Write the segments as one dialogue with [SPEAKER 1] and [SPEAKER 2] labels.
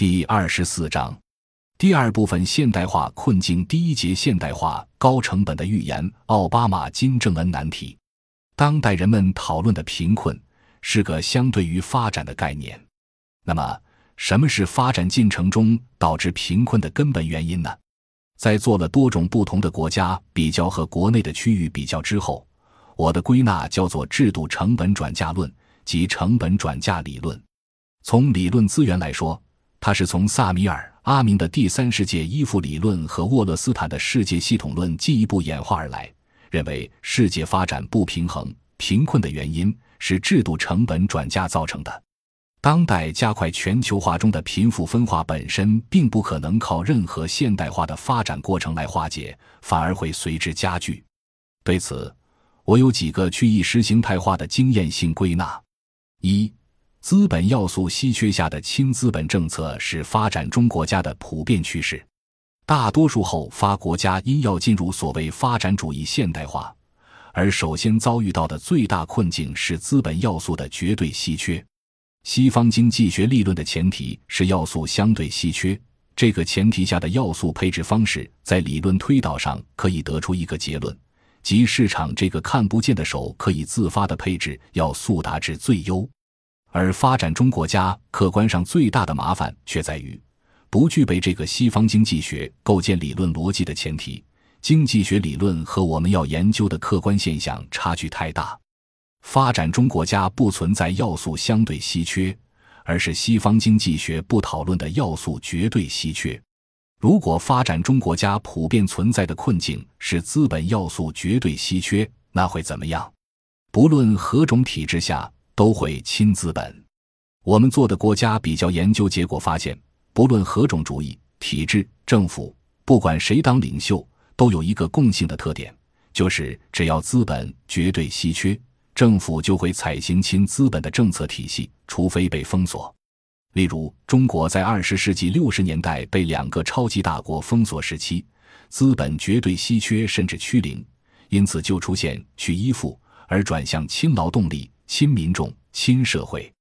[SPEAKER 1] 第二十四章，第二部分现代化困境。第一节现代化高成本的预言。奥巴马金正恩难题。当代人们讨论的贫困是个相对于发展的概念。那么，什么是发展进程中导致贫困的根本原因呢？在做了多种不同的国家比较和国内的区域比较之后，我的归纳叫做制度成本转嫁论及成本转嫁理论。从理论资源来说。它是从萨米尔·阿明的第三世界依附理论和沃勒斯坦的世界系统论进一步演化而来，认为世界发展不平衡、贫困的原因是制度成本转嫁造成的。当代加快全球化中的贫富分化本身并不可能靠任何现代化的发展过程来化解，反而会随之加剧。对此，我有几个去意识形态化的经验性归纳：一。资本要素稀缺下的轻资本政策是发展中国家的普遍趋势。大多数后发国家因要进入所谓发展主义现代化，而首先遭遇到的最大困境是资本要素的绝对稀缺。西方经济学理论的前提是要素相对稀缺。这个前提下的要素配置方式，在理论推导上可以得出一个结论，即市场这个看不见的手可以自发的配置要素达至最优。而发展中国家客观上最大的麻烦却在于，不具备这个西方经济学构建理论逻辑的前提。经济学理论和我们要研究的客观现象差距太大。发展中国家不存在要素相对稀缺，而是西方经济学不讨论的要素绝对稀缺。如果发展中国家普遍存在的困境是资本要素绝对稀缺，那会怎么样？不论何种体制下。都会亲资本。我们做的国家比较研究结果发现，不论何种主义体制、政府，不管谁当领袖，都有一个共性的特点，就是只要资本绝对稀缺，政府就会采行亲资本的政策体系，除非被封锁。例如，中国在二十世纪六十年代被两个超级大国封锁时期，资本绝对稀缺甚至趋零，因此就出现去依附而转向亲劳动力。亲民众、亲社会，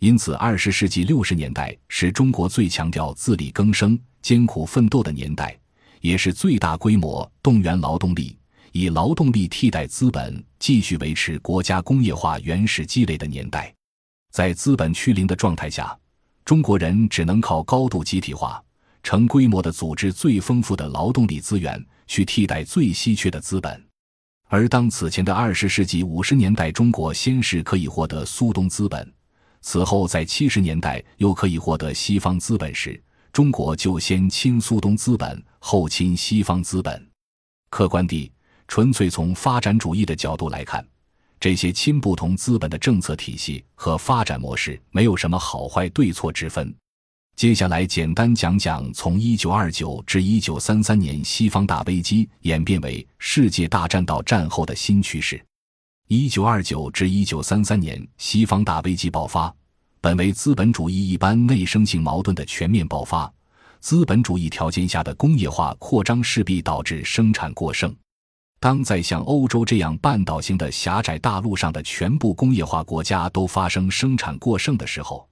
[SPEAKER 1] 因此，二十世纪六十年代是中国最强调自力更生、艰苦奋斗的年代，也是最大规模动员劳动力，以劳动力替代资本，继续维持国家工业化原始积累的年代。在资本趋零的状态下，中国人只能靠高度集体化、成规模的组织最丰富的劳动力资源，去替代最稀缺的资本。而当此前的二十世纪五十年代，中国先是可以获得苏东资本，此后在七十年代又可以获得西方资本时，中国就先亲苏东资本，后亲西方资本。客观地，纯粹从发展主义的角度来看，这些亲不同资本的政策体系和发展模式没有什么好坏对错之分。接下来简单讲讲从1929至1933年西方大危机演变为世界大战到战后的新趋势。1929至1933年西方大危机爆发，本为资本主义一般内生性矛盾的全面爆发。资本主义条件下的工业化扩张势必导致生产过剩。当在像欧洲这样半岛型的狭窄大陆上的全部工业化国家都发生生产过剩的时候，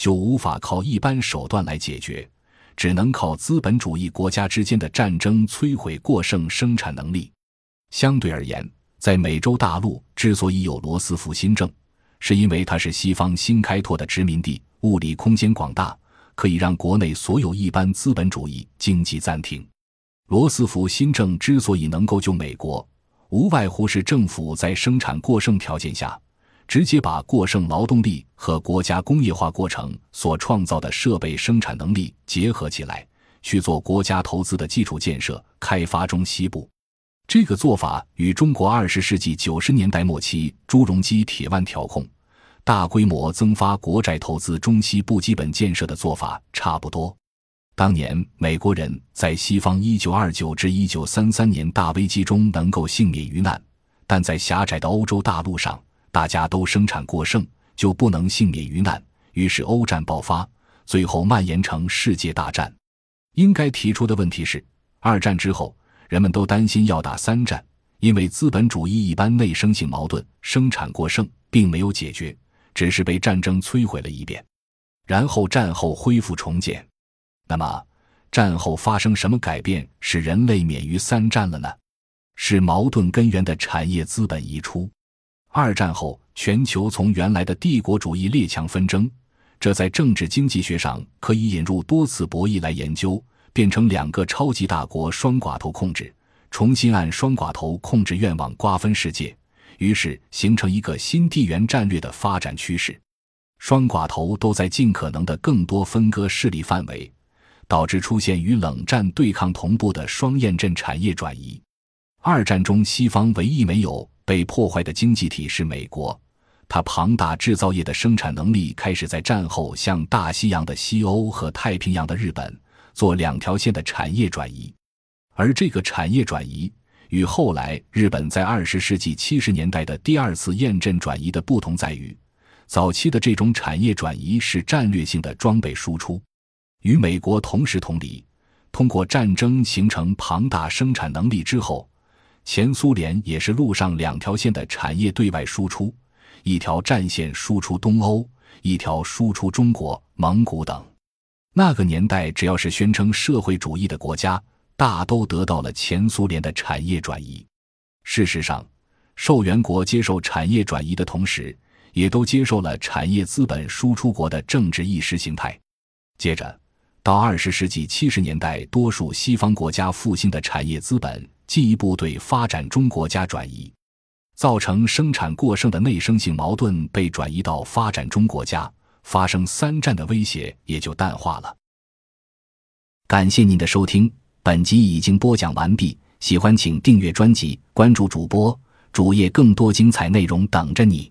[SPEAKER 1] 就无法靠一般手段来解决，只能靠资本主义国家之间的战争摧毁过剩生产能力。相对而言，在美洲大陆之所以有罗斯福新政，是因为它是西方新开拓的殖民地，物理空间广大，可以让国内所有一般资本主义经济暂停。罗斯福新政之所以能够救美国，无外乎是政府在生产过剩条件下。直接把过剩劳动力和国家工业化过程所创造的设备生产能力结合起来，去做国家投资的基础建设开发中西部。这个做法与中国二十世纪九十年代末期朱镕基铁腕调控、大规模增发国债投资中西部基本建设的做法差不多。当年美国人在西方一九二九至一九三三年大危机中能够幸免于难，但在狭窄的欧洲大陆上。大家都生产过剩，就不能幸免于难。于是欧战爆发，最后蔓延成世界大战。应该提出的问题是：二战之后，人们都担心要打三战，因为资本主义一般内生性矛盾，生产过剩并没有解决，只是被战争摧毁了一遍，然后战后恢复重建。那么，战后发生什么改变，使人类免于三战了呢？是矛盾根源的产业资本移出。二战后，全球从原来的帝国主义列强纷争，这在政治经济学上可以引入多次博弈来研究，变成两个超级大国双寡头控制，重新按双寡头控制愿望瓜分世界，于是形成一个新地缘战略的发展趋势。双寡头都在尽可能的更多分割势力范围。导致出现与冷战对抗同步的双验证产业转移。二战中，西方唯一没有被破坏的经济体是美国，它庞大制造业的生产能力开始在战后向大西洋的西欧和太平洋的日本做两条线的产业转移。而这个产业转移与后来日本在二十世纪七十年代的第二次验证转移的不同在于，早期的这种产业转移是战略性的装备输出。与美国同时同理，通过战争形成庞大生产能力之后，前苏联也是陆上两条线的产业对外输出，一条战线输出东欧，一条输出中国、蒙古等。那个年代，只要是宣称社会主义的国家，大都得到了前苏联的产业转移。事实上，受援国接受产业转移的同时，也都接受了产业资本输出国的政治意识形态。接着。到二十世纪七十年代，多数西方国家复兴的产业资本进一步对发展中国家转移，造成生产过剩的内生性矛盾被转移到发展中国家，发生三战的威胁也就淡化了。感谢您的收听，本集已经播讲完毕。喜欢请订阅专辑，关注主播主页，更多精彩内容等着你。